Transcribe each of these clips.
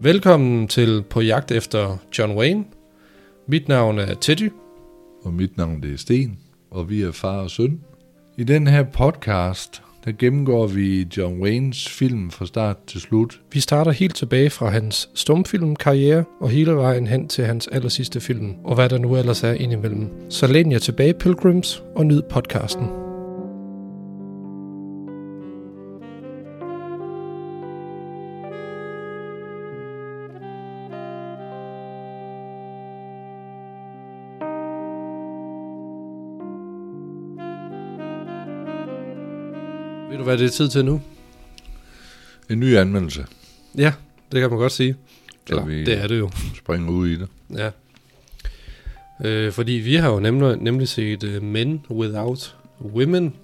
Velkommen til På jagt efter John Wayne. Mit navn er Teddy. Og mit navn det er Sten, og vi er far og søn. I den her podcast, der gennemgår vi John Waynes film fra start til slut. Vi starter helt tilbage fra hans stumfilmkarriere og hele vejen hen til hans allersidste film, og hvad der nu ellers er indimellem. Så læn jer tilbage, Pilgrims, og nyd podcasten. Hvad det er tid til nu? En ny anmeldelse, Ja, det kan man godt sige. Så Eller, vi- det er det jo. springer ud i det. Ja. Øh, fordi vi har jo nemlig, nemlig set uh, Men Without Women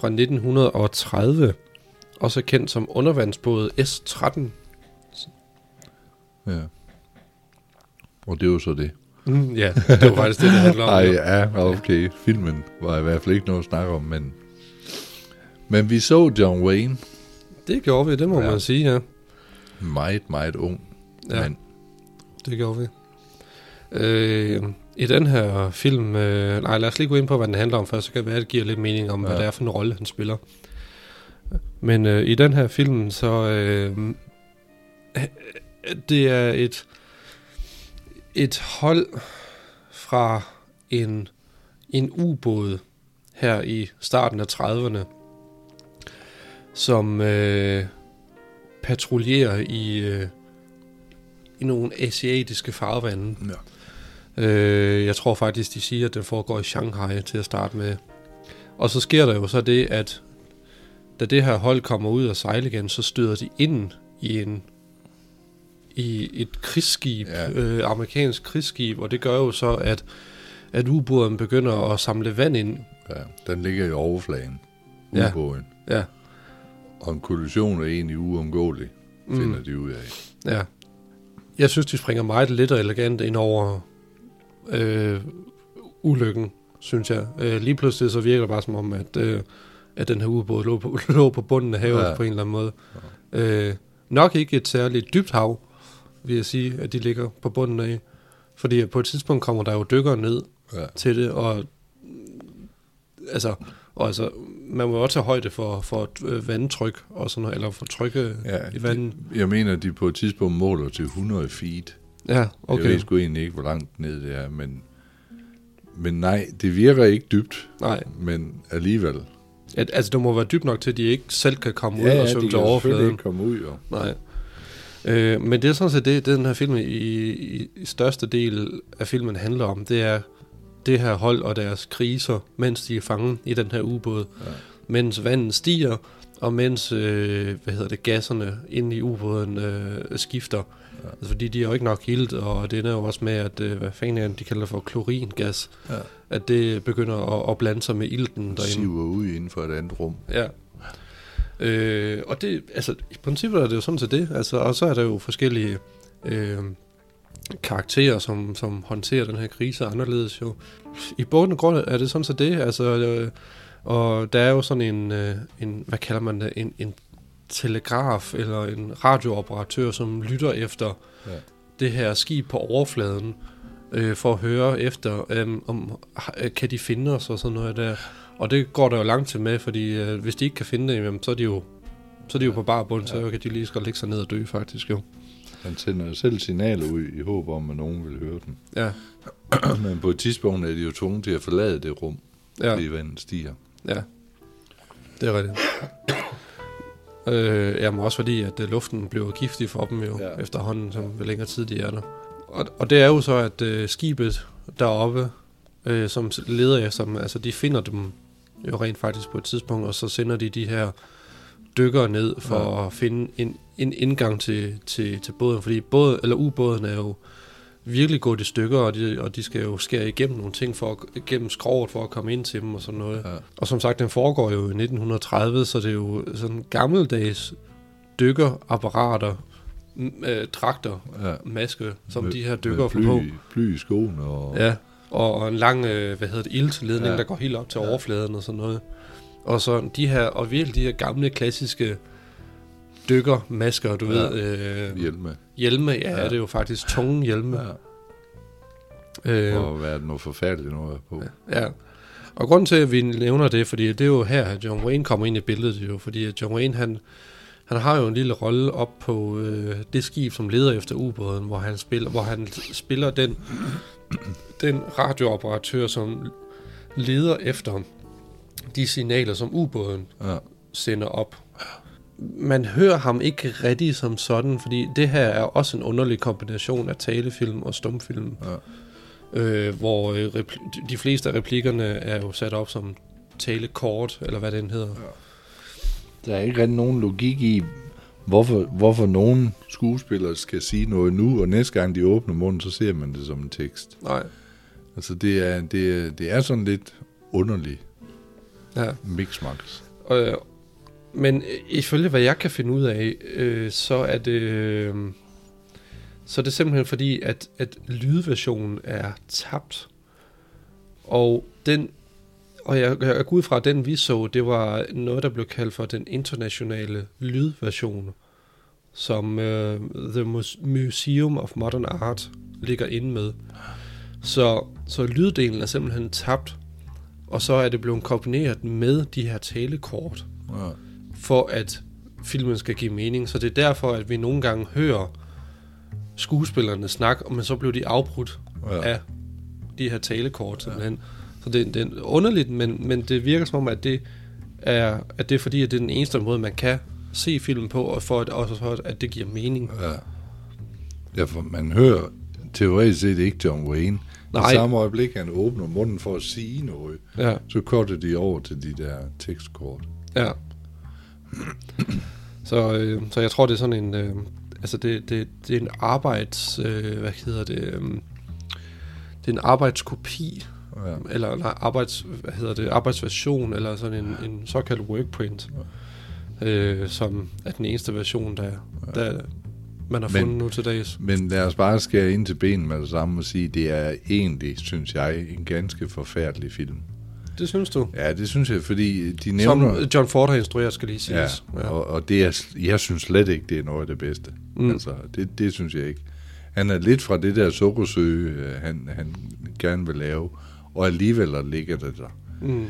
fra 1930, også kendt som undervandsbåd S-13. Ja. Og det er jo så det. Mm, ja, det var faktisk det, det handler om. Ej, jo. ja, okay. Filmen var i hvert fald ikke noget at snakke om, men... Men vi så John Wayne, Det gjorde vi, det må Ja. man sige, ja. meget, meget ung. Ja. Men Det gjorde vi. Øh, I den her film, øh, nej lad os lige gå ind på, hvad den handler om først, så kan det være, at det giver lidt mening om, ja. hvad det er for en rolle, han spiller. Men øh, i den her film, så øh, det er et et hold fra en, en ubåd her i starten af 30'erne, som øh, patruljerer i, øh, i nogle asiatiske farvande. ja. Øh, jeg tror faktisk, de siger, at den foregår i Shanghai til at starte med. Og så sker der jo så det, at da det her hold kommer ud og sejle igen, så støder de ind i en i et krigsskib, Ja. ja. øh, amerikansk krigsskib, og det gør jo så, at, at ubåden begynder at samle vand ind. ja. Den ligger i overfladen. Ja. Ubåden. Ja, Og en kollision er egentlig uundgåelig, Mm. finder de ud af. ja. Jeg synes, de springer meget let og elegant ind over øh, ulykken, synes jeg. Øh, lige pludselig så virker det bare som om, at, øh, at den her ubåd lå på, lå på bunden af havet Ja. på en eller anden måde. Ja. Øh, nok ikke et særligt dybt hav, vil jeg sige, at de ligger på bunden af. Fordi på et tidspunkt kommer der jo dykkere ned Ja. til det, og altså, og altså, man må jo også tage højde for, for øh, vandtryk og sådan noget, eller for trykket Ja, ja, i vandet. Jeg mener, de på et tidspunkt måler til 100 feet. Ja, Okay. Jeg ved sgu egentlig ikke, hvor langt ned det er, men, men nej, det virker ikke dybt, Nej, men alligevel. at, altså det må være dybt nok til, at de ikke selv kan komme ud og de svømme til kan selvfølgelig overfladen. ikke komme ud, jo. Nej. Øh, men det er sådan set det, det den her film i, i, i største del af filmen handler om. Det er det her hold og deres kriser, mens de er fanget i den her ubåd. Ja. Mens vandet stiger, og mens øh, hvad hedder det, gasserne inde i ubåden øh, skifter. Ja. Altså, fordi de er jo ikke nok ilt, og det er jo også med, at øh, hvad fanden er det, de kalder for kloringas, Ja. at det begynder at, at blande sig med ilten derinde. Siver ud inden for et andet rum. Ja. Øh, og det, altså, i princippet er det jo sådan til det, altså, og så er der jo forskellige øh, karakterer, som, som håndterer den her krise anderledes jo. I bund og grund er det sådan til det, altså, øh, og der er jo sådan en, øh, en hvad kalder man det, en, en telegraf eller en radiooperatør, som lytter efter Ja. det her skib på overfladen, øh, for at høre efter, øh, om kan de finde os og sådan noget der. Og det går der jo langt til med, fordi øh, hvis de ikke kan finde det, jamen, så er de jo så er de jo på bar bund, så kan de lige skal lægge sig ned og dø faktisk jo. Han sender jo selv signaler ud i håb om, at nogen vil høre dem. Ja, Men på et tidspunkt er de jo tvunget til at forlade det rum, ja, fordi vandet stiger. ja. Det er rigtigt. øh, jamen også fordi, at øh, luften bliver giftig for dem jo, Ja. ja. efterhånden, som hvor længere tid de er der. Og, og det er jo så, at øh, skibet deroppe, øh, som leder efter dem, altså de finder dem jo rent faktisk på et tidspunkt, og så sender de de her dykkere ned for Ja. at finde en, en indgang til, til, til båden, fordi båd, eller ubåden er jo virkelig gået i stykker, og de, og de skal jo skære igennem nogle ting for at, gennem skrovet for at komme ind til dem og sådan noget. Ja. Og som sagt, den foregår jo i 1930, så det er jo sådan gammeldags dykkerapparater, øh, trakter, Ja. maske, som Med- de her dykker får på. Bly i skoene og... Ja, og, og en lang, øh, hvad hedder det, iltledning, ja. der går helt op til Ja. overfladen og sådan noget. Og så de her, og virkelig de her gamle, klassiske dykkermasker, du Ja. ja. ved. Øh, Hjelme. hjelme, ja, Ja. ja, det er jo faktisk tunge hjelme. Ja. Øh, Og hvad er det noget forfærdeligt noget på? Ja. Og grunden til, at vi nævner det, fordi det er jo her, at John Wayne kommer ind i billedet, jo, fordi at John Wayne, han, han har jo en lille rolle op på øh, det skib, som leder efter ubåden, hvor han spiller, hvor han spiller den, den radiooperatør, som leder efter de signaler, som ubåden Ja. sender op. Man hører ham ikke rigtig som sådan, fordi det her er også en underlig kombination af talefilm og stumfilm. Ja. Øh, hvor øh, de fleste af replikkerne er jo sat op som talekort, eller hvad den hedder. Der er ikke rigtig nogen logik i, hvorfor, hvorfor nogen skuespillere skal sige noget nu, og næste gang de åbner munden, så ser man det som en tekst. Nej. Altså det er, det er, det er sådan lidt underligt Ja. mixmax. Øh, men ifølge hvad jeg kan finde ud af, øh, så er det øh, så er det simpelthen fordi, at, at lydversionen er tabt. Og den og jeg, jeg går ud fra, at den vi så, det var noget, der blev kaldt for den internationale lydversion, som øh, The Mus- Museum of Modern Art ligger inde med. Så, så lyddelen er simpelthen tabt, og så er det blevet kombineret med de her talekort, Ja. for at filmen skal give mening. Så det er derfor, at vi nogle gange hører skuespillerne snakke, men så bliver de afbrudt Ja. af de her talekort simpelthen. Så det, det er underligt, men, men det virker som om, at det er, at det er fordi, at det er den eneste måde, man kan se filmen på, og for at, også for at det giver mening. Ja. Derfor man hører teoretisk set ikke John Wayne. Nej. I samme øjeblik, han åbner munden for at sige noget, Ja, så korter de over til de der tekstkort. ja. Så, øh, så jeg tror, det er sådan en... Øh, altså, det, det, det er en arbejds... Øh, hvad hedder det? Øh, det er en arbejdskopi Ja. eller nej, arbejds, hvad hedder det, arbejdsversion, eller sådan en, en såkaldt workprint, øh, som er den eneste version, der, der man har Men- fundet nu til dags. Men lad os bare skære ind til benen med det samme og sige, det er egentlig, synes jeg, en ganske forfærdelig film. Det synes du? Ja, det synes jeg, fordi de Som nævner... John Ford har instrueret, skal lige ja, siges. og, og det er, jeg synes slet ikke, det er noget af det bedste. Mm. Altså, det, det synes jeg ikke. Han er lidt fra det der sukkersøge, øh, han, han gerne vil lave, og alligevel ligger det der. Mm.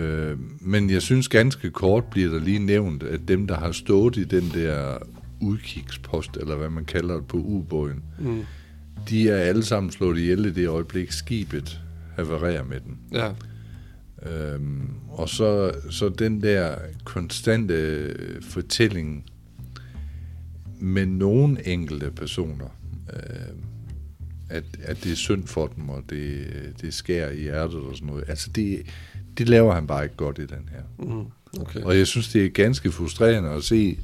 Øh, men jeg synes ganske kort bliver der lige nævnt, at dem, der har stået i den der udkigspost, eller hvad man kalder det på ubåden, Mm. de er alle sammen slået ihjel i det øjeblik, skibet havererer med den. Ja. Øhm, og så, så den der konstante fortælling med nogle enkelte personer, øh, at, at det er synd for dem, og det, det skærer i hjertet og sådan noget. Altså det, det laver han bare ikke godt i den her. Mm. Okay. Og jeg synes, det er ganske frustrerende at se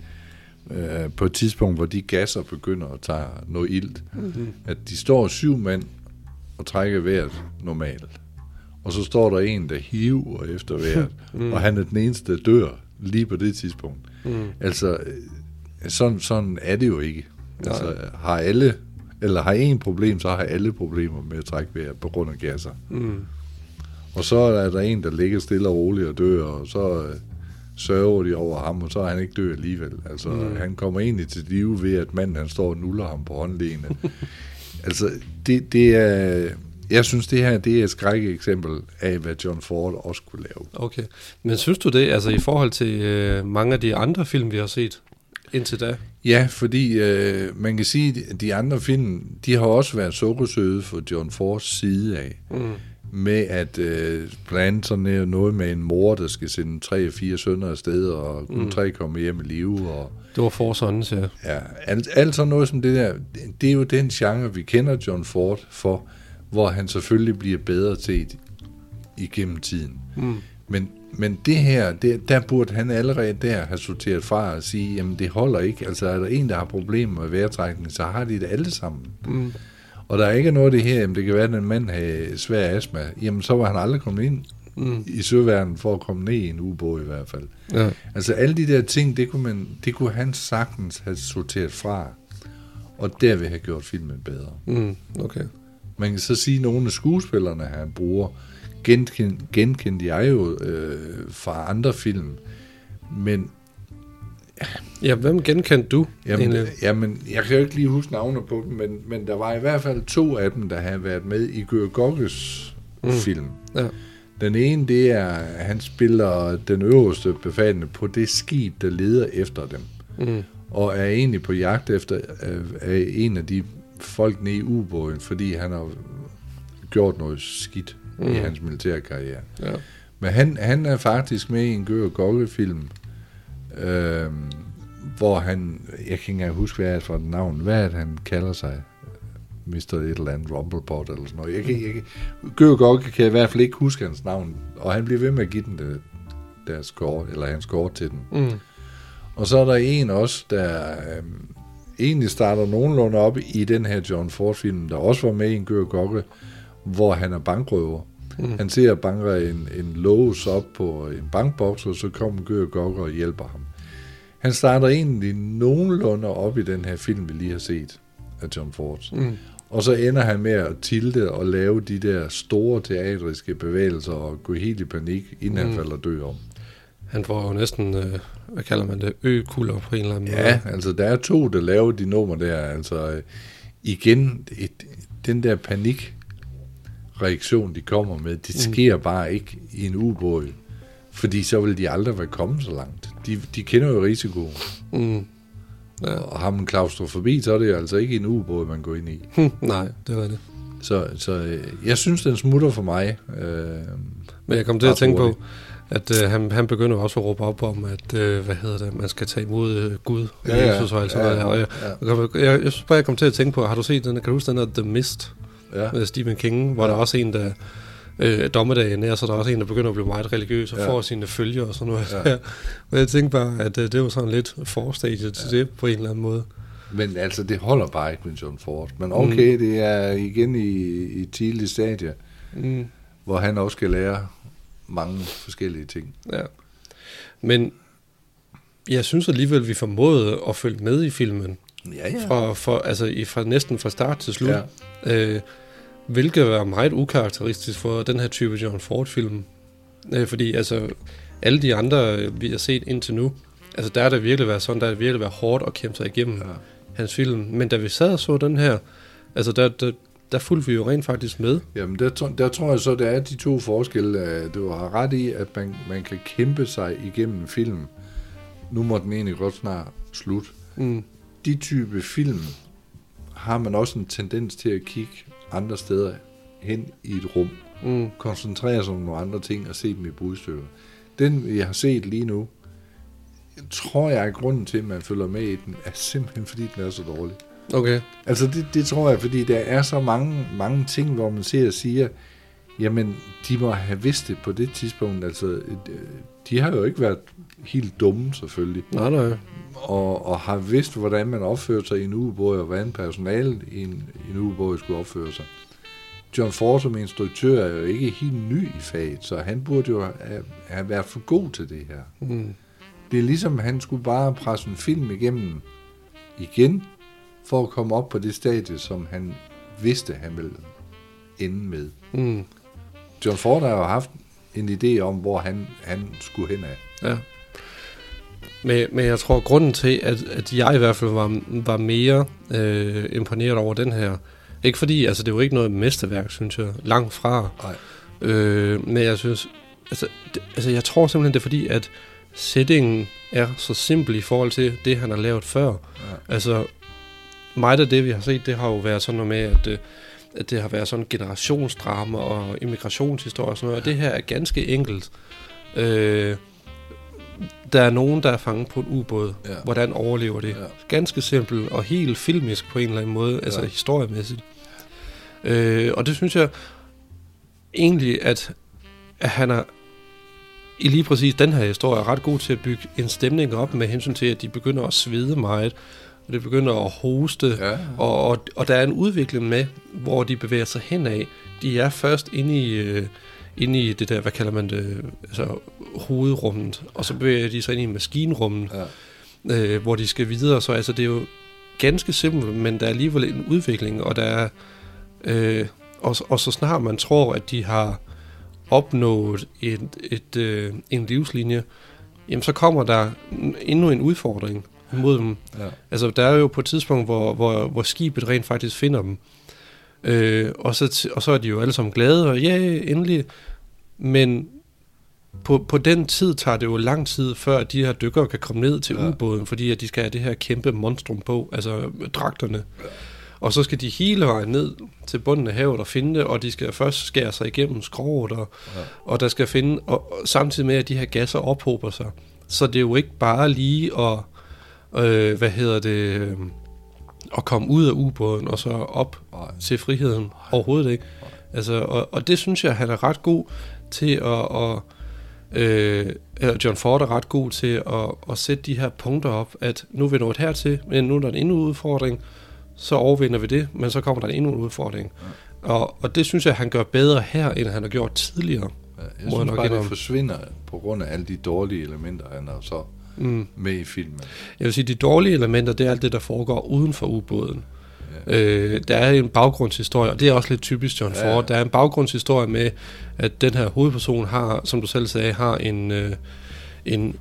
øh, på et tidspunkt, hvor de gasser begynder at tage noget ilt, Mm. at de står syv mænd og trækker vejret normalt. Og så står der en, der hiver efter vejret, mm. og han er den eneste, der dør lige på det tidspunkt. Mm. Altså, øh, sådan, sådan er det jo ikke. Nej. Altså, har alle, eller har en problem, så har alle problemer med at trække vejret på grund af gasser. Mm. Og så er der en, der ligger stille og roligt og dør, og så øh, sørger de over ham, og så er han ikke død alligevel. Altså, Mm. han kommer egentlig til live ved, at manden han står og nuller ham på håndledene. altså, det, det er... Jeg synes, det her det er et skrække eksempel af, hvad John Ford også kunne lave. Okay. Men synes du det, altså i forhold til øh, mange af de andre film, vi har set indtil da? Ja, fordi øh, man kan sige, at de andre film, de har også været sukkersøde for John Fords side af. Mm. Med at øh, blandt andet sådan noget med en mor, der skal sende tre og fire sønner afsted, og kun Mm. tre kommer hjem i live, og Det var For Sons, ja. ja, alt, alt sådan noget som det der, det, det er jo den genre, vi kender John Ford for, hvor han selvfølgelig bliver bedre til igennem tiden. Mm. Men, men det her, det, der burde han allerede der have sorteret fra og sige, jamen det holder ikke. Altså er der en, der har problemer med vejrtrækning, så har de det alle sammen. Mm. Og der er ikke noget af det her, jamen det kan være, at en mand har svær astma, jamen så var han aldrig kommet ind Mm. i søværden for at komme ned i en ubåd i hvert fald. Ja. Altså alle de der ting, det kunne, man, det kunne han sagtens have sorteret fra, og derved have gjort filmen bedre. Mm. Okay. Man kan så sige, at nogle af skuespillerne, han bruger, genkendte, genkendte jeg jo øh, fra andre film, men Ja, hvem genkendte du Jamen, egentlig? jamen, jeg kan jo ikke lige huske navne på dem, men, men der var i hvert fald to af dem, der havde været med i Gør Gokkes mm. film. Ja. Den ene, det er, han spiller den øverste befalende på det skib, der leder efter dem. Mm. Og er egentlig på jagt efter øh, en af de folk nede i ubåden, fordi han har gjort noget skidt mm. i hans militærkarriere. Ja. Men han, han er faktisk med i en Gør Gokke-film, øh, hvor han, jeg kan ikke huske, hvad er det for et navn, hvad er det, han kalder sig? Mr. et eller andet Rumblepot eller sådan noget. Jeg kan, jeg kan, Gokke kan jeg i hvert fald ikke huske hans navn, og han bliver ved med at give den det, der score, eller han score til den. Mm. Og så er der en også, der øh, egentlig starter nogenlunde op i den her John Ford-film, der også var med i en Gør Gokke, hvor han er bankrøver. Mm. Han ser banker en, en lås op på en bankboks, og så kommer Gør Gokke og hjælper ham. Han starter egentlig nogenlunde op i den her film, vi lige har set af John Ford. Mm. Og så ender han med at tilte og lave de der store teatriske bevægelser og gå helt i panik, inden mm. han falder død om. Han får jo næsten, øh, hvad kalder man det, økulder på en eller anden måde. Ja, altså der er to, der laver de numre der. Altså øh, igen, et, den der panikreaktion, de kommer med, det sker mm. bare ikke i en ubåd. Fordi så vil de aldrig være kommet så langt. De, de kender jo risikoen. Mm. Ja. Og har man klaustrofobi, så er det altså ikke en ubåd, man går ind i. Nej, det var det. Så, så øh, jeg synes, den smutter for mig. Øh, Men jeg kom til at tænke på, at øh, han, han begynder også at råbe op om, at øh, hvad hedder det, man skal tage imod øh, Gud. Ja. Jesus og alt sådan Ja, noget. Og jeg, ja. jeg, jeg, jeg, jeg bare, jeg kom til at tænke på, har du set den, kan du huske den der The Mist ja. med Stephen King, hvor Ja. der er også en, der øh, dommedagen er, så der er også en, der begynder at blive meget religiøs og Ja. får sine følger og sådan noget. Ja. Ja. og jeg tænkte bare, at øh, det var sådan lidt forstadiet til det på en eller anden måde. Men altså, det holder bare ikke med John Ford. Men okay, mm. det er igen i, i tidlig stadie, Mm. hvor han også skal lære mange forskellige ting. Ja. Men jeg synes alligevel, vi formåede at følge med i filmen. Ja, Fra, for, altså, i, fra næsten fra start til slut. Ja. Øh, hvilket var meget ukarakteristisk for den her type John Ford-film. Øh, fordi altså, alle de andre, øh, vi har set indtil nu, altså der har det virkelig været sådan, der har det virkelig været hårdt at kæmpe sig igennem Ja. hans film. Men da vi sad og så den her, altså der, der, der fulgte vi jo rent faktisk med. Jamen, der, tror- der tror jeg så, der er de to forskelle. Du har ret i, at man, man kan kæmpe sig igennem en film. Nu må den egentlig godt snart slut. Mm. De type film har man også en tendens til at kigge andre steder hen i et rum. Mm. koncentrere sig om nogle andre ting og se dem i brudstykker. Den, jeg har set lige nu, tror jeg, at grunden til, at man følger med i den, er simpelthen, fordi den er så dårlig. Okay. Altså, det, det tror jeg, fordi der er så mange, mange ting, hvor man ser og siger, jamen, de må have vidst det på det tidspunkt. Altså, øh, de har jo ikke været helt dumme, selvfølgelig, Nej, nej. og, og har vidst, hvordan man opfører sig i en ubåd, og hvordan personalet i en, i en ubåd skulle opføre sig. John Ford som instruktør er jo ikke helt ny i faget, så han burde jo have, have været for god til det her. Mm. Det er ligesom, han skulle bare presse en film igennem igen, for at komme op på det stadie, som han vidste, han ville ende med. Mm. John Ford har jo haft en idé om, hvor han, han skulle hen af. Ja. Men, men jeg tror, grunden til, at, at jeg i hvert fald var, var mere øh, imponeret over den her, ikke fordi, altså det er jo ikke noget mesterværk, synes jeg, langt fra, Nej. øh, men jeg synes, altså, det, altså jeg tror simpelthen, det er fordi, at settingen er så simpel i forhold til det, han har lavet før. Ja. Altså, meget af det, vi har set, det har jo været sådan noget med, at, øh, at det har været sådan generationsdrama og immigrationshistorie og sådan noget, og det her er ganske enkelt. Øh, der er nogen, der er fanget på en ubåd. Ja. Hvordan overlever det? Ja. Ganske simpelt og helt filmisk på en eller anden måde, altså Ja. historiemæssigt. Øh, og det synes jeg egentlig, at, at han er i lige præcis den her historie er ret god til at bygge en stemning op med hensyn til, at de begynder at svede meget, og det begynder at hoste, Ja. og, og, og der er en udvikling med, hvor de bevæger sig henad. De er først inde i, øh, inde i det der, hvad kalder man det, altså hovedrummet, og så bevæger de sig ind i maskinrummet, Ja. øh, hvor de skal videre. Så altså, det er jo ganske simpelt, men der er alligevel en udvikling, og der er, øh, og, og så snart man tror, at de har opnået et, et, øh, en livslinje, jamen så kommer der endnu en udfordring mod dem. Ja. Altså, der er jo på et tidspunkt, hvor, hvor, hvor skibet rent faktisk finder dem. Øh, og, så, og så er de jo alle sammen glade, og ja, endelig. Men på, på den tid tager det jo lang tid, før de her dykkere kan komme ned til Ja. ubåden, fordi at de skal have det her kæmpe monstrum på, altså dragterne. Og så skal de hele vejen ned til bunden af havet og finde det, og de skal først skære sig igennem skroget, og, ja. og der skal finde, og, og samtidig med, at de her gasser ophober sig. Så det er jo ikke bare lige at, øh, hvad hedder det, øh, at komme ud af ubåden og så op Nej. til friheden. Overhovedet ikke. Altså, og, og det synes jeg, han er ret god til at... at øh, John Ford er ret god til at, at sætte de her punkter op, at nu er vi nået hertil, men nu er der en endnu udfordring, så overvinder vi det, men så kommer der en endnu en udfordring. Ja. Og, og det synes jeg, han gør bedre her, end han har gjort tidligere. Ja, jeg synes bare, det forsvinder på grund af alle de dårlige elementer, han har så Mm. med i filmen. Jeg vil sige, de dårlige elementer, det er alt det, der foregår uden for ubåden. Ja. Øh, der er en baggrundshistorie, og det er også lidt typisk John Ja. Ford. Der er en baggrundshistorie med, at den her hovedperson har, som du selv sagde, har en, øh, en,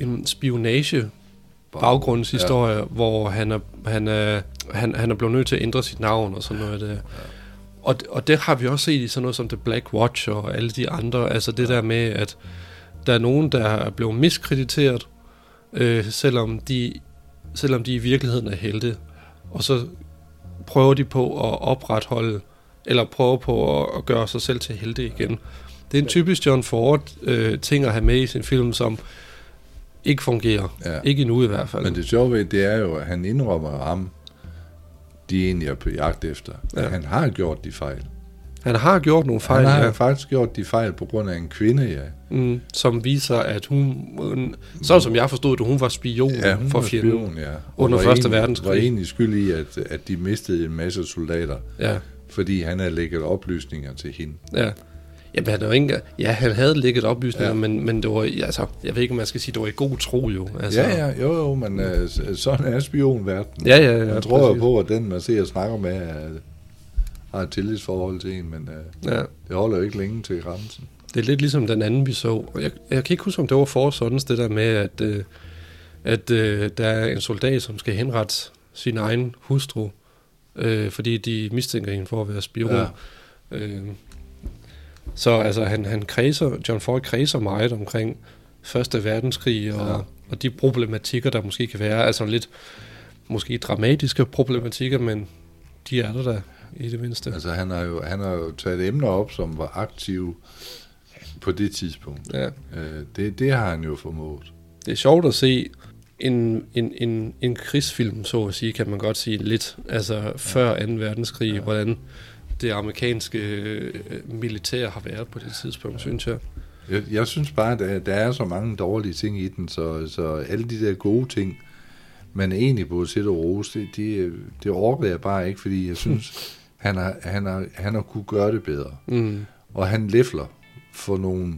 en spionage baggrundshistorie, ja. hvor han er, han, er, han, han er blevet nødt til at ændre sit navn og sådan noget der. Og, og det har vi også set i sådan noget som The Black Watch og alle de andre. Altså det der med, at der er nogen, der er blevet miskrediteret, øh, selvom, de, selvom de i virkeligheden er helte. Og så prøver de på at opretholde, eller prøver på at, at gøre sig selv til helte igen. Det er en typisk John Ford øh, ting at have med i sin film, som ikke fungerer. Ja. Ikke endnu i hvert fald. Men det sjove ved, det er jo, at han indrømmer ham, de egentlig er på jagt efter. Ja. Ja. Han har gjort de fejl. Han har gjort nogle fejl, han har ja, faktisk gjort de fejl på grund af en kvinde, ja. mm, som viser, at hun, hun sådan som jeg forstod det, hun var spion Ja, hun for fjenden. spion, ja. Og under Første Verdenskrig. var egentlig skyld i, at, at de mistede en masse soldater, Ja, fordi han havde lægget oplysninger til hende. ja. Jamen, han jo ikke, ja, han havde lægget oplysninger, Ja. ja. men, men det var, altså, jeg ved ikke, om man skal sige, det var i god tro jo. Altså, Ja, ja, jo, jo, men øh, sådan er spionverdenen. Ja, ja, ja, Man tror jo på, at den, man ser og snakker med, har et tillidsforhold til en, men øh, ja. det holder jo ikke længe til grænsen. Det er lidt ligesom den anden, vi så. Jeg, jeg kan ikke huske, om det var for sådan det der med, at, øh, at øh, der er en soldat, som skal henrette sin egen hustru, øh, fordi de mistænker hende for at være spion. Ja. Øh, så altså, han, han kredser, John Ford kredser meget omkring Første Verdenskrig og, ja. og de problematikker, der måske kan være. Altså lidt måske dramatiske problematikker, men de er der da i det mindste. Altså, han har, jo, han har jo taget emner op, som var aktive på det tidspunkt. Ja. Øh, det, det har han jo formået. Det er sjovt at se en, en, en, en krigsfilm, så at sige, kan man godt sige lidt, altså før 2. verdenskrig, ja. hvordan det amerikanske øh, militær har været på det tidspunkt, ja. synes jeg. Jeg, jeg synes bare, at der, der er så mange dårlige ting i den, så, så alle de der gode ting, man egentlig burde sætte og rose, det, det, det orker jeg bare ikke, fordi jeg synes, han har, han har, han har kunne gøre det bedre. Mm. Og han læfler for nogle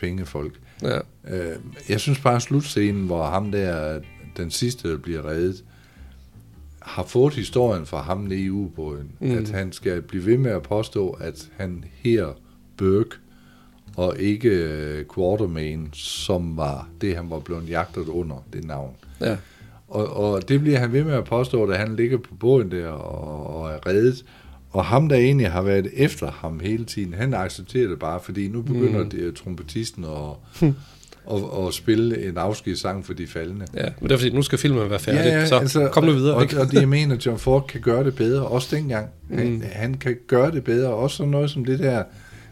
pengefolk. Ja. Øh, jeg synes bare, at slutscenen, hvor ham der, den sidste, der bliver reddet, har fået historien fra ham nede i ubåden, mm. Mm. at han skal blive ved med at påstå, at han her Burke, og ikke øh, Quartermain, som var det, han var blevet jagtet under, det navn. ja. Og, og det bliver han ved med at påstå, da han ligger på båden der og, og er reddet. Og ham, der egentlig har været efter ham hele tiden, han accepterer det bare, fordi nu begynder mm. det, trompetisten at, at, at spille en afskedssang for de faldende. ja, men det er fordi, nu skal filmen være færdig, ja, ja, så altså, kom nu videre. Og, ikke? og det, jeg mener, John Ford kan gøre det bedre, også dengang. Han, Mm. han kan gøre det bedre, også sådan noget som det der,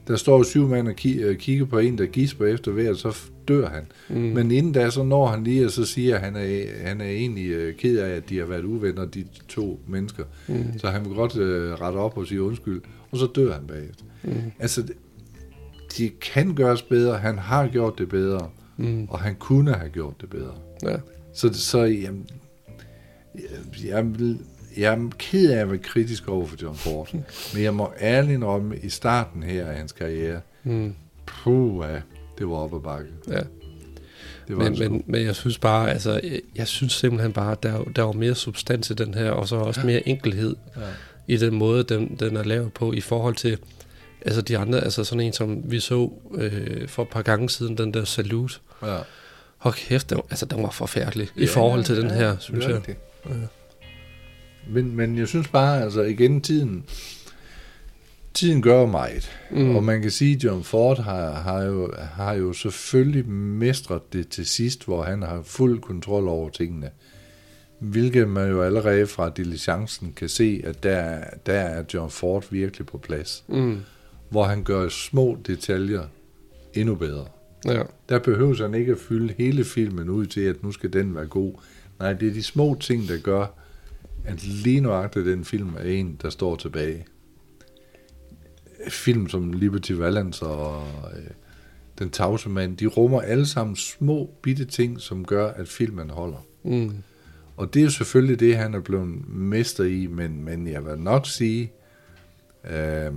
der står syv mand og øh, kigger på en, der gisper efter vejret, så dør han. Mm. Men inden da, så når han lige og så siger, at han er, han er egentlig øh, ked af, at de har været uvenner, de to mennesker. Mm. Så han vil godt øh, rette op og sige undskyld, og så dør han bagefter. Mm. Altså, det- de kan gøres bedre, han har gjort det bedre, Mm. og han kunne have gjort det bedre. Ja. Så, så jamen, jeg, jeg, jeg er ked af at være kritisk over for John Ford, men jeg må ærligt indrømme, i starten her af hans karriere, Mm. puh, ja, det var op ad bakke. ja. Det var Men, det men, men jeg synes bare, altså, jeg, jeg synes simpelthen bare, at der, der var mere substans i den her, og så også mere enkelhed ja. i den måde, den, den er lavet på, i forhold til altså de andre, altså sådan en, som vi så øh, for et par gange siden, den der Salute. Ja. Hold kæft, den, altså den var forfærdelig i forhold til den her, synes jeg. Ja. Men, men jeg synes bare, altså igen, tiden, tiden gør meget. Mm. Og man kan sige, at John Ford har, har, jo, har jo selvfølgelig mestret det til sidst, hvor han har fuld kontrol over tingene. Hvilket man jo allerede fra diligencen kan se, at der, der er John Ford virkelig på plads. Mm. Hvor han gør små detaljer endnu bedre. Ja. Der behøver han ikke at fylde hele filmen ud til, at nu skal den være god. Nej, det er de små ting, der gør, at lige nøjagtigt den film er en, der står tilbage. Film som Liberty Valance og øh, Den tavse mand, de rummer alle sammen små bitte ting, som gør, at filmen holder. Mm. Og det er jo selvfølgelig det, han er blevet mester i, men, men jeg vil nok sige, øh,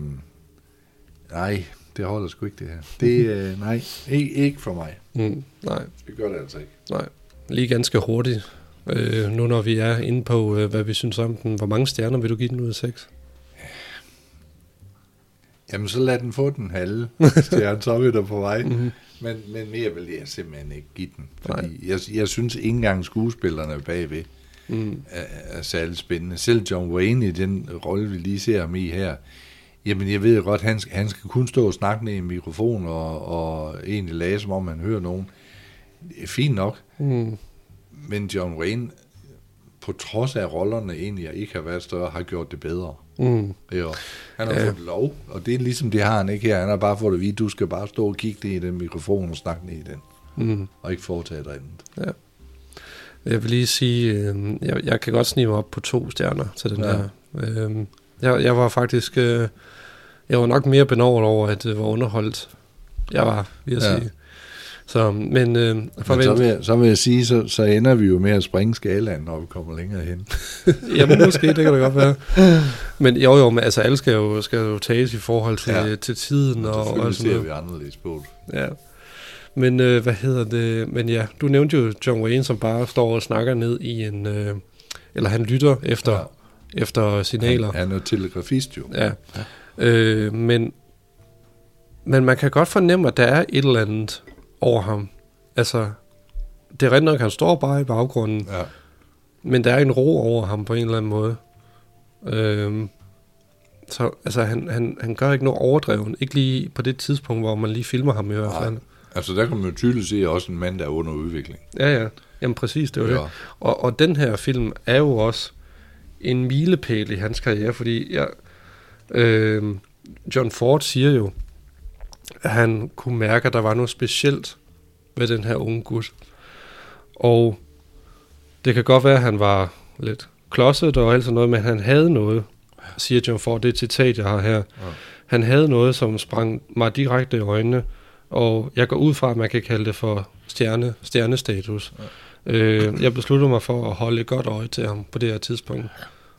nej, det holder sgu ikke det her. Det, øh, nej, ikke, ikke for mig. Mm. Nej, Det gør det altså ikke. nej. Lige ganske hurtigt. Øh, nu når vi er inde på, øh, hvad vi synes om den. Hvor mange stjerner vil du give den ud af 6? Jamen, så lad den få den halve stjerne, så er vi der på vej. Mm-hmm. Men, men mere vil jeg simpelthen ikke give den. Fordi jeg, jeg synes ikke engang skuespillerne bagved Mm. er, er særlig spændende. Selv John Wayne i den rolle, vi lige ser ham i her, jamen jeg ved godt, han, han skal kun stå og snakke ned i en mikrofon og, og egentlig lage, som om han hører nogen. Er fint nok, Mm. Men John Wayne, på trods af rollerne egentlig ikke har været større, har gjort det bedre. Mm. Jo. Han har Ja. ja. fået lov, og det er ligesom det har han ikke her. Han har bare fået at vide, du skal bare stå og kigge ned i den mikrofon og snakke ned i den, Mm. og ikke foretage dig andet. Jeg vil lige sige, øh, jeg, jeg kan godt snige mig op på to stjerner til den Ja. ja. her. Øh, jeg, jeg var faktisk, øh, jeg var nok mere benovet over, at det var underholdt. Jeg var, vil jeg Ja. sige. Så, men øh, Men så, forvent, vil jeg, så vil jeg sige, så, så ender vi jo med at springe skalaen, når vi kommer længere hen. jamen måske, det kan det godt være. Men jo jo, men altså alle skal jo, skal jo tages i forhold til, ja. Ja. til tiden og, og sådan ser noget. vi anderledes på det. Ja. Men øh, hvad hedder det? Men ja, du nævnte jo John Wayne, som bare står og snakker ned i en... Øh, eller han lytter efter, ja. efter signaler. Han, han er telegrafist jo. Ja. Øh, men, men man kan godt fornemme, at der er et eller andet over ham. Altså, det er rent nok, han står bare i baggrunden, Ja. men der er en ro over ham på en eller anden måde. Øh, så altså, han, han, han gør ikke noget overdreven. Ikke lige på det tidspunkt, hvor man lige filmer ham i hvert Nej. fald. Altså der kan man jo tydeligt se også en mand, der er under udvikling. Ja, ja. Jamen præcis, det var ja. det. Og, og den her film er jo også en milepæl i hans karriere, fordi jeg, øh, John Ford siger jo, at han kunne mærke, at der var noget specielt ved den her unge gut. Og det kan godt være, at han var lidt klodset og alt sådan noget, men han havde noget, siger John Ford, det er et citat, jeg har her. Ja. Han havde noget, som sprang mig direkte i øjnene, og jeg går ud fra, at man kan kalde det for stjerne, stjernestatus. Ja. Øh, jeg besluttede mig for at holde et godt øje til ham på det her tidspunkt.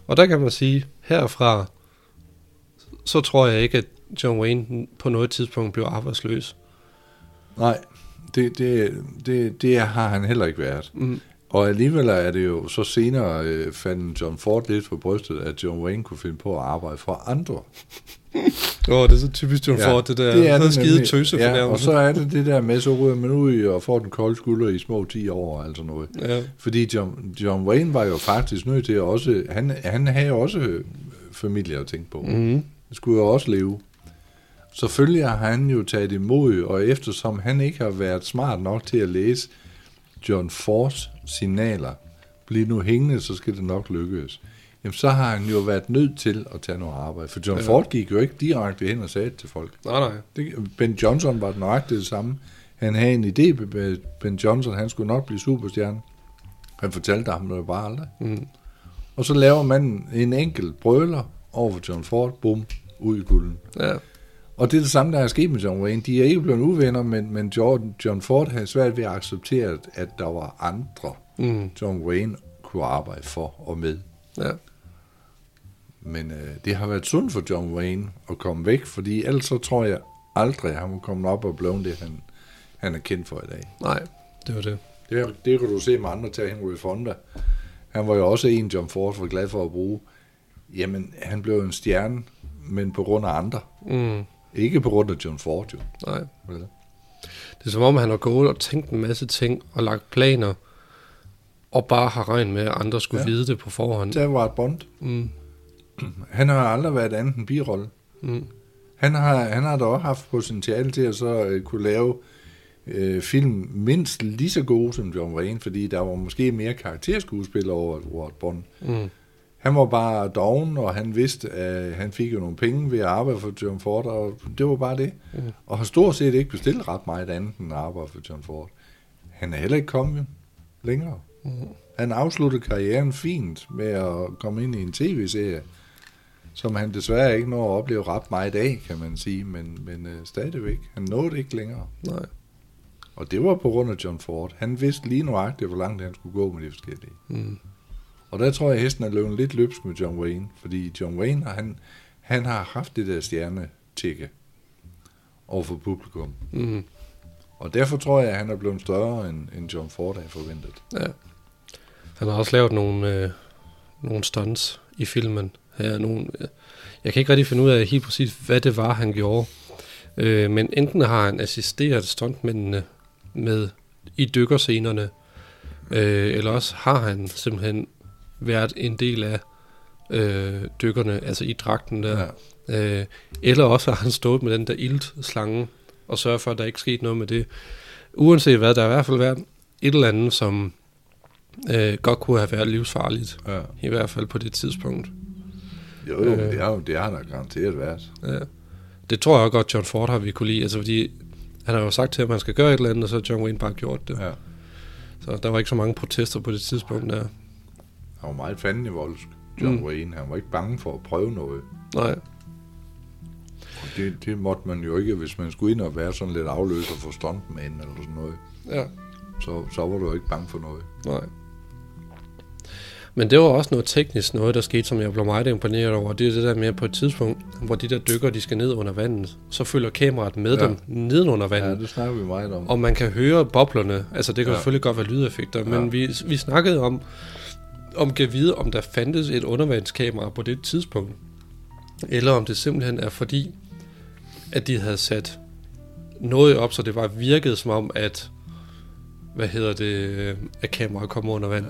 Og der kan man sige, herfra, så tror jeg ikke, at John Wayne på noget tidspunkt bliver arbejdsløs. Nej, det, det, det, det har han heller ikke været. Mm. Og alligevel er det jo så senere øh, fandt John Ford lidt for brystet, at John Wayne kunne finde på at arbejde for andre. Åh, oh, det er så typisk John ja, Ford, det der det er det skide tøse ja, og så er det det der med, så ryger man ud og får den kolde skulder i små 10 år, altså noget. Ja, Fordi John, John Wayne var jo faktisk nødt til at også, han, han havde også familie at tænke på. Mm. mm. skulle jo også leve. Selvfølgelig har han jo taget imod, og eftersom han ikke har været smart nok til at læse John Fords signaler, bliv nu hængende, så skal det nok lykkes. Jamen, så har han jo været nødt til at tage noget arbejde. For John Ja. Ford gik jo ikke direkte hen og sagde det til folk. nej, nej. Det, ben Johnson var nøjagtigt det samme. Han havde en idé, Ben Johnson, han skulle nok blive superstjerne. Han fortalte ham det bare aldrig. Mm. Og så laver man en enkelt brøler over for John Ford, bum, ud i kulden. Ja, Og det er det samme, der er sket med John Wayne. De er ikke blevet uvenner, men, men Jordan, John Ford havde svært ved at acceptere, at- der var andre, mm. John Wayne kunne arbejde for og med. ja. Men øh, det har været sundt for John Wayne at komme væk, fordi ellers så tror jeg aldrig, at han må komme op og blive det, han, han er kendt for i dag. nej, det var det. Det, det kan du se med andre til Henry Fonda. Han var jo også en, John Ford var glad for at bruge. Jamen, han blev en stjerne, men på grund af andre. Mm. Ikke på grund af John Ford, jo. Nej. Vel? Det er som om, han har gået og tænkt en masse ting og lagt planer, og bare har regnet med, at andre skulle Ja. vide det på forhånd. Der var et Bond. Mm. Han har aldrig været andet end birolle. Mm. Han har, han har da også haft potentiale til at så øh, kunne lave øh, film mindst lige så gode som John Wayne, fordi der var måske mere karakterskuespil over Ward Bond. Mm. Han var bare doven, og han vidste, at han fik jo nogle penge ved at arbejde for John Ford, og det var bare det. Mm. Og har stort set ikke bestilt ret meget andet end at arbejde for John Ford. Han er heller ikke kommet længere. Mm. Han afsluttede karrieren fint med at komme ind i en tv-serie, som han desværre ikke når at opleve ret meget af, kan man sige, men, men øh, stadigvæk. Han nåede ikke længere. Nej. Og det var på grund af John Ford. Han vidste lige nuagtigt, hvor langt han skulle gå med de forskellige. Mm. Og der tror jeg, at hesten er løbet lidt løbsk med John Wayne, fordi John Wayne, han, han har haft det der stjerne-tikke over for publikum. Mm. Og derfor tror jeg, at han er blevet større, end, end John Ford havde forventet. Ja. Han har også lavet nogle, øh, nogle stunts i filmen. Her, nogle, øh, jeg kan ikke rigtig finde ud af helt præcis, hvad det var, han gjorde. Øh, men enten har han assisteret stuntmændene med i dykkerscenerne, øh, eller også har han simpelthen været en del af øh, dykkerne, altså i dragten der. Ja. Øh, eller også har han stået med den der iltslange og sørget for, at der ikke skete noget med det. Uanset hvad, der har i hvert fald været et eller andet, som øh, godt kunne have været livsfarligt. Ja. I hvert fald på det tidspunkt. Jo, jo, Øh. det har, det har han garanteret været. Ja. Det tror jeg godt, John Ford har vi kunne lide. Altså fordi han har jo sagt til, at man skal gøre et eller andet, og så har John Wayne bare gjort det. Ja. Så der var ikke så mange protester på det tidspunkt der. Han var meget fanden i voldsk, John Mm. Wayne. Han var ikke bange for at prøve noget. Nej, Og det, det måtte man jo ikke, hvis man skulle ind og være sådan lidt afløser for stuntman eller sådan noget. ja, Så, så var du jo ikke bange for noget. nej. Men det var også noget teknisk noget, der skete, som jeg blev meget imponeret over. Det er det der med på et tidspunkt, hvor de der dykker, de skal ned under vandet, så følger kameraet med Ja. dem ned under vandet. Ja, det snakker vi meget om. Og man kan høre boblerne. Altså, det kan ja. Selvfølgelig godt være lydeffekter, men Ja. vi, vi snakkede om, om kan vide, om der fandtes et undervandskamera på det tidspunkt. Eller om det simpelthen er fordi, at de havde sat noget op, så det var virket som om, at hvad hedder det, at kameraet kom under vand.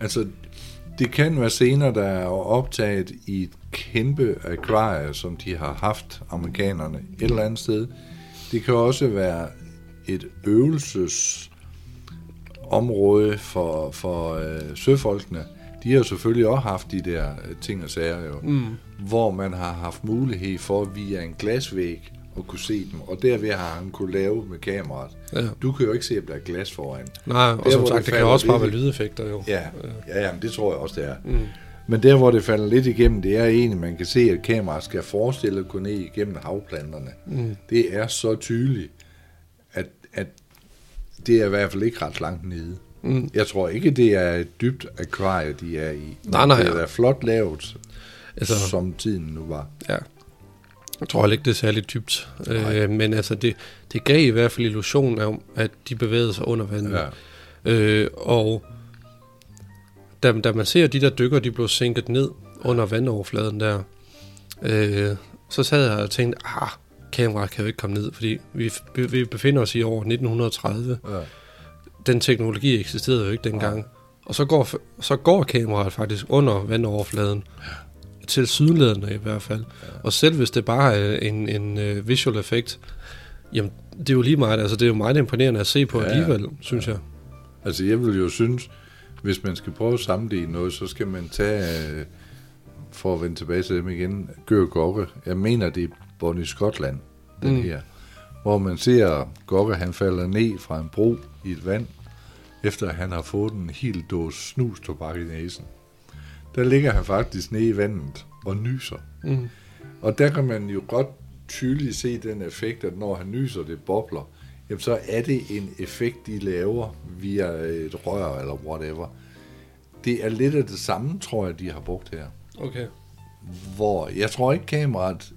Altså, det kan være scener, der er optaget i et kæmpe akvarie, som de har haft, amerikanerne, et eller andet sted. Det kan også være et øvelses øvelsesområde for, for øh, søfolkene. De har selvfølgelig også haft de der øh, ting og sager, jo, Mm. hvor man har haft mulighed for via en glasvæg at kunne se dem, og derved har han kunne lave med kameraet. Ja. Du kan jo ikke se, at der er glas foran. Nej, og Der, som sagt, det det kan også bare være lydeffekter jo. Ja, ja, ja men det tror jeg også, det er. Mm. Men der, hvor det falder lidt igennem, det er egentlig, man kan se, at kameraet skal forestille at gå ned igennem havplanterne. Mm. Det er så tydeligt, det er i hvert fald ikke ret langt nede. Mm. Jeg tror ikke, det er et dybt akvarie, de er i. Nej, nej, Det er ja. flot lavet, Altså, som tiden nu var. Ja. Jeg tror heller ikke, det er særligt dybt. Øh, men altså, det, det gav i hvert fald illusionen af, at de bevægede sig under vandet. Ja. Øh, og da, da man ser de der dykker, de blev sænket ned under vandoverfladen der, øh, så sad jeg og tænkte, ah, kameraet kan jo ikke komme ned, fordi vi, vi befinder os i år 1930. Ja. Den teknologi eksisterede jo ikke dengang. Og så går, så går kameraet faktisk under vandoverfladen. Til sydlæderne i hvert fald. Og selv hvis det bare er en, en uh, visual effekt, jamen det er jo lige meget, altså det er jo meget imponerende at se på Ja, ja. alligevel, synes jeg. Altså, jeg vil jo synes, hvis man skal prøve at sammenligne noget, så skal man tage, øh, for at vende tilbage til dem igen, Gør Gokke. Jeg mener, det er Bonnie Skotland, den Mm. her. Hvor man ser Gokke, han falder ned fra en bro i et vand, efter at han har fået en hel dåse snus tobak i næsen. Der ligger han faktisk nede i vandet og nyser. Mm. Og der kan man jo godt tydeligt se den effekt, at når han nyser, det bobler, jamen så er det en effekt, de laver via et rør eller whatever. Det er lidt af det samme, tror jeg, de har brugt her. Okay. Hvor jeg tror ikke, kameraet er,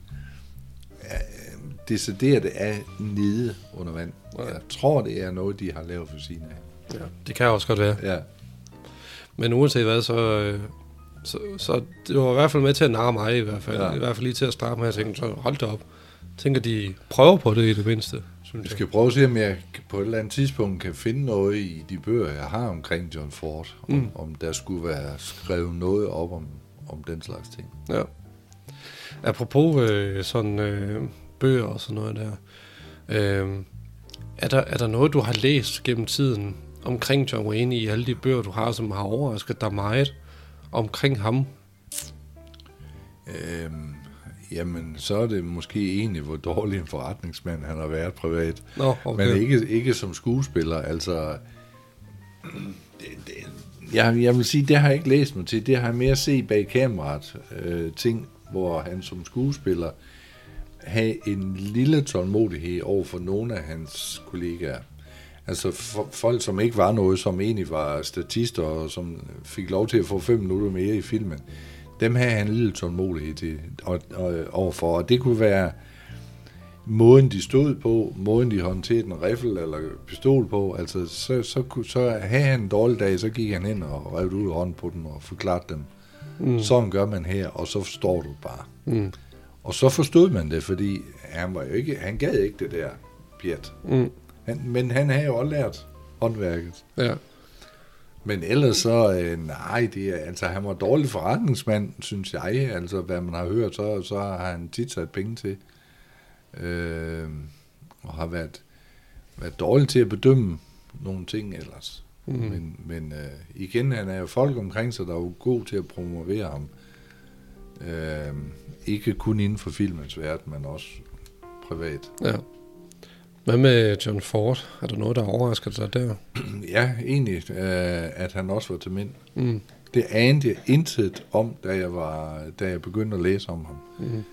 decideret er nede under vand. Nej. Jeg tror, det er noget, de har lavet for siden af. Ja, det kan også godt være. Ja, Men uanset hvad, så, øh, så, så det var i hvert fald med til at narre mig i hvert fald. Ja. Ja. I hvert fald lige til at starte med at tænke, så hold da op. tænker, de prøver på det i det mindste, synes Jeg skal prøve at se, om jeg på et eller andet tidspunkt kan finde noget i de bøger, jeg har omkring John Ford. Om, mm. om der skulle være skrevet noget op om, om den slags ting. Ja. Apropos øh, sådan øh, bøger og sådan noget der. Øh, er, der, er der noget, du har læst gennem tiden omkring John Wayne i alle de bøger, du har, som har overrasket dig meget omkring ham? Øhm, jamen, så er det måske egentlig, hvor dårlig en forretningsmand han har været privat. Nå, okay. Men ikke, ikke som skuespiller. Altså, det, det, jeg, jeg vil sige, det har jeg ikke læst mig til. Det har jeg mere set bag kameraet. Øh, ting, hvor han som skuespiller have en lille tålmodighed over for nogle af hans kollegaer. Altså for, folk, som ikke var noget, som egentlig var statister, og som fik lov til at få fem minutter mere i filmen, dem havde han en lille tålmodighed til, og, og, overfor. Og det kunne være måden, de stod på, måden, de håndterede en riffel eller pistol på. Altså, så, så, kunne- så havde han en dårlig dag, så gik han ind og rev ud hånden på den og forklarede dem. Mm. Sådan gør man her, og så forstår du bare. Mm. Og så forstod man det, fordi han var jo ikke, han gad ikke det der pjat. Mm. Han, men han havde jo også lært håndværket. Ja. Men ellers så, øh, nej, det er, altså han var dårlig forretningsmand, synes jeg. Altså, hvad man har hørt, så, så har han tit sat penge til. Øh, og har været, været dårlig til at bedømme nogle ting ellers. Mm. Men, men øh, igen, han er jo folk omkring sig, der er jo god til at promovere ham. Øh, ikke kun inden for filmens verden, men også privat. ja. Hvad med John Ford? Er der noget, der overrasker dig der? Ja, egentlig, øh, at han også var til mænd. Mm. Det anede jeg intet om, da jeg, var, da jeg begyndte at læse om ham. Mm.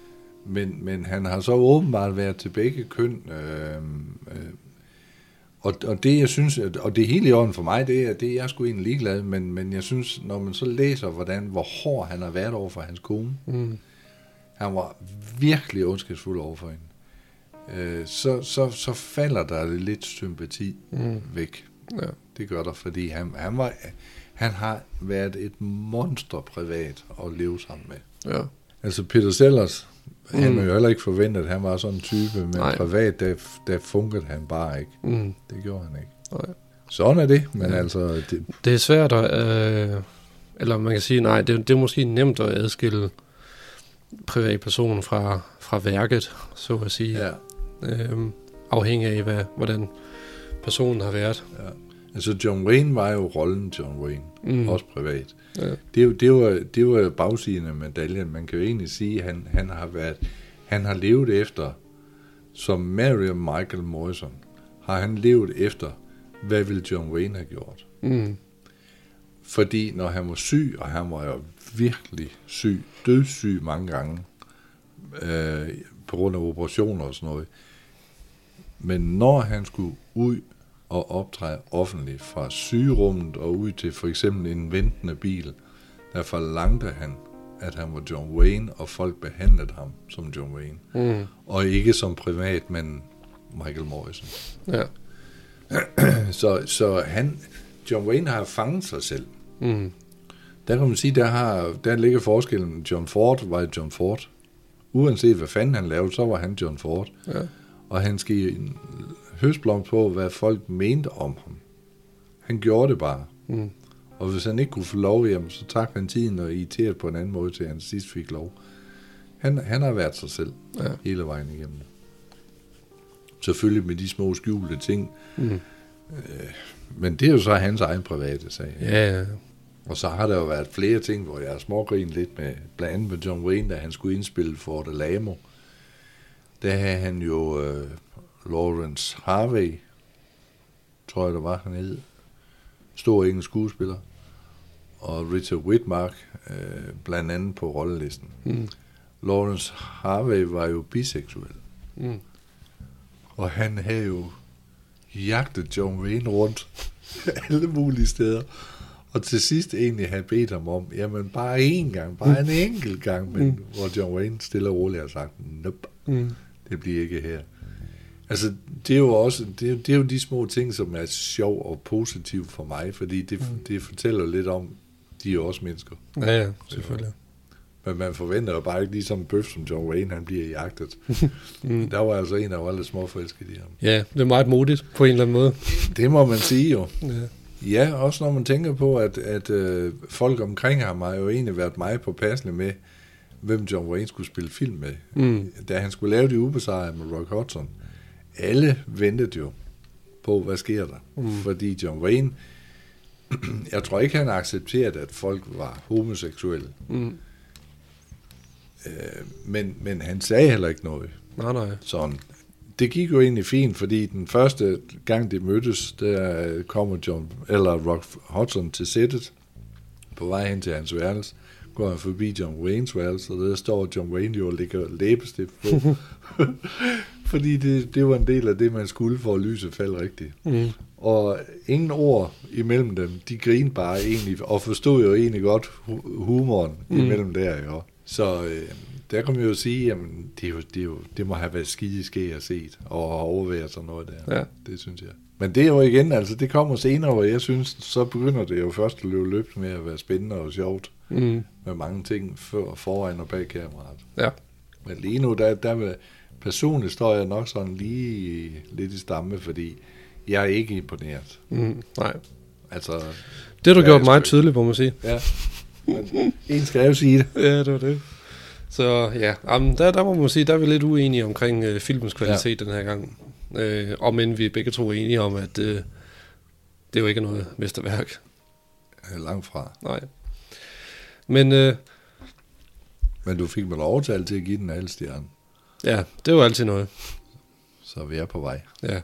Men, men han har så åbenbart været til begge køn. Øh, øh, og, og det, jeg synes, og det hele i orden for mig, det er, det er jeg sgu egentlig ligeglad, men, men jeg synes, når man så læser, hvordan, hvor hård han har været over for hans kone, Mm. han var virkelig ondskabsfuld over for hende, øh, så, så, så falder der lidt sympati Mm. væk. Ja. Det gør der, fordi han, han, var, han har været et monster privat at leve sammen med. Ja. Altså Peter Sellers. Han Mm. jo heller ikke forventet, at han var sådan en type, men Nej. Privat, der, der funkede han bare ikke. Mm. Det gjorde han ikke. Nej. Sådan er det, men Ja. ja. altså, det, Det er svært at... Øh, eller man kan sige, nej, det, det er måske nemt at adskille privatpersonen fra, fra værket, så at sige. ja, Øhm, afhængig af, hvad, hvordan personen har været. ja. Altså John Wayne var jo rollen John Wayne, Mm. mm. også privat. Ja. Det, er jo- det, var, det var bagsiden af medaljen. Man kan jo egentlig sige, at han, han har været, han har levet efter, som Marion Michael Morrison, har han levet efter, hvad ville John Wayne have gjort? Mm. Fordi når han var syg, og han var jo virkelig syg, dødssyg mange gange, øh, på grund af operationer og sådan noget. Men når han skulle ud og optræde offentligt fra sygerummet og ud til for eksempel en ventende bil, der forlangte han, at han var John Wayne, og folk behandlede ham som John Wayne. Mm. Og ikke som privatmand Michael Morrison. Ja. Så, så han, John Wayne har fanget sig selv. Mm. Der kan man sige, der, har, der ligger forskellen. John Ford var John Ford. Uanset hvad fanden han lavede, så var han John Ford. Ja. Og han skal høstblomst på, hvad folk mente om ham. Han gjorde det bare. Mm. Og hvis han ikke kunne få lov, jamen, så tak han tiden og irriterede på en anden måde, til han sidst fik lov. Han, han har været sig selv Ja. hele vejen igennem. Selvfølgelig med de små skjulte ting, Mm. men det er jo så hans egen private sag. Ja, ja. Og så har der jo været flere ting, hvor jeg har smågrinet lidt med, blandt andet med John Wayne, da han skulle indspille for The Lamo. Der havde han jo øh, Lawrence Harvey, tror jeg, der var han hed. Stor engelsk skuespiller. Og Richard Whitmark, øh, blandt andet på rollelisten. Mm. Lawrence Harvey var jo biseksuel. Mm. Og han havde jo jagtet John Wayne rundt alle mulige steder. Og til sidst egentlig havde bedt ham om, jamen bare én gang, bare en enkelt gang, men Mm. hvor John Wayne stille og roligt har sagt, nope, Mm. det bliver ikke her. Altså, det er jo også, det er, det er jo de små ting, som er sjov og positiv for mig, fordi det, Mm. det fortæller lidt om, de er jo også mennesker. Ja, ja, selvfølgelig. Men man forventer jo bare ikke ligesom en bøf, som John Wayne, han bliver jagtet. mm. Der var altså en, der var lidt småforelsket i ham. Ja, det er meget modigt på en eller anden måde. Det må man sige jo. Ja. Ja, også når man tænker på, at, at øh, folk omkring ham har jo egentlig været meget påpasselige med, hvem John Wayne skulle spille film med. Mm. Da han skulle lave de ubesejrede med Rock Hudson, alle ventede jo på, hvad sker der. Mm. Fordi John Wayne, jeg tror ikke, han accepterede, at folk var homoseksuelle. Mm. Øh, men, men han sagde heller ikke noget. Nej, nej. Sådan. Det gik jo egentlig fint, fordi den første gang, de mødtes, der kommer John, eller Rock Hudson til sættet, på vej hen til hans værelse, går han forbi John Waynes værelse, og der står John Wayne jo og lægger læbestift på. fordi det, det var en del af det, man skulle for at lyse falde rigtigt. Mm. Og ingen ord imellem dem, de grinede bare egentlig, og forstod jo egentlig godt hu- humoren mm. imellem der, jo. Så øh, der kan man jo sige, jamen, det, er jo, det, er jo, det må have været skide ske at set, og overværet sådan noget der. Ja. Det synes jeg. Men det er jo igen, altså det kommer senere, hvor jeg synes, så begynder det jo først at løbe løbet med at være spændende og sjovt, Mm. med mange ting før, foran og bag kameraet. Ja. Men lige nu, der, der vil, personligt står jeg nok sådan lige lidt i stamme, fordi jeg er ikke imponeret. Mm. Nej. Altså, Det har du gjort meget tydeligt, må man sige. ja. Men en skal jo sige det. Ja, det var det. Så ja, jamen, der, der må man sige, der er vi lidt uenige omkring øh, filmens kvalitet ja. den her gang. Øh, og men vi er begge to enige om, at øh, det er jo ikke noget mesterværk. Langt fra. Nej. Men øh, Men du fik mig overtalt til at give den alle stjerne. ja, det er jo altid noget. Så vi er på vej. Ja.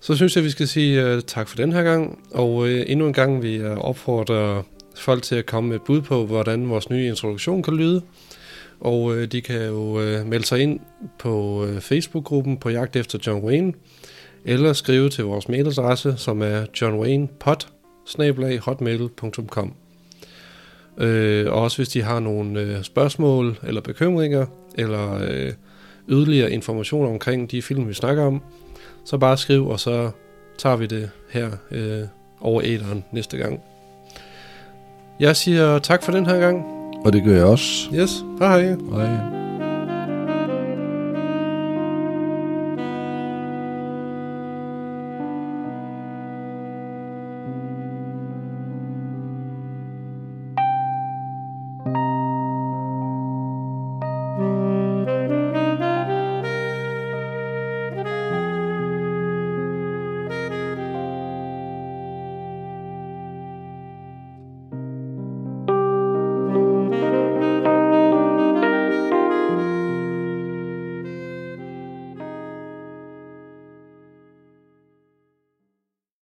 Så synes jeg, vi skal sige uh, tak for den her gang. Og uh, endnu en gang vil jeg opfordre folk til at komme med et bud på, hvordan vores nye introduktion kan lyde. Og øh, de kan jo øh, melde sig ind på øh, Facebook-gruppen på jagt efter John Wayne, eller skrive til vores mailadresse, som er johnwaynepod.hotmail.com øh, Og også hvis de har nogle øh, spørgsmål eller bekymringer, eller øh, yderligere information omkring de film, vi snakker om, så bare skriv, og så tager vi det her øh, over æderen næste gang. Jeg siger tak for den her gang. Og det gør jeg også. Yes, hej hej. Hej.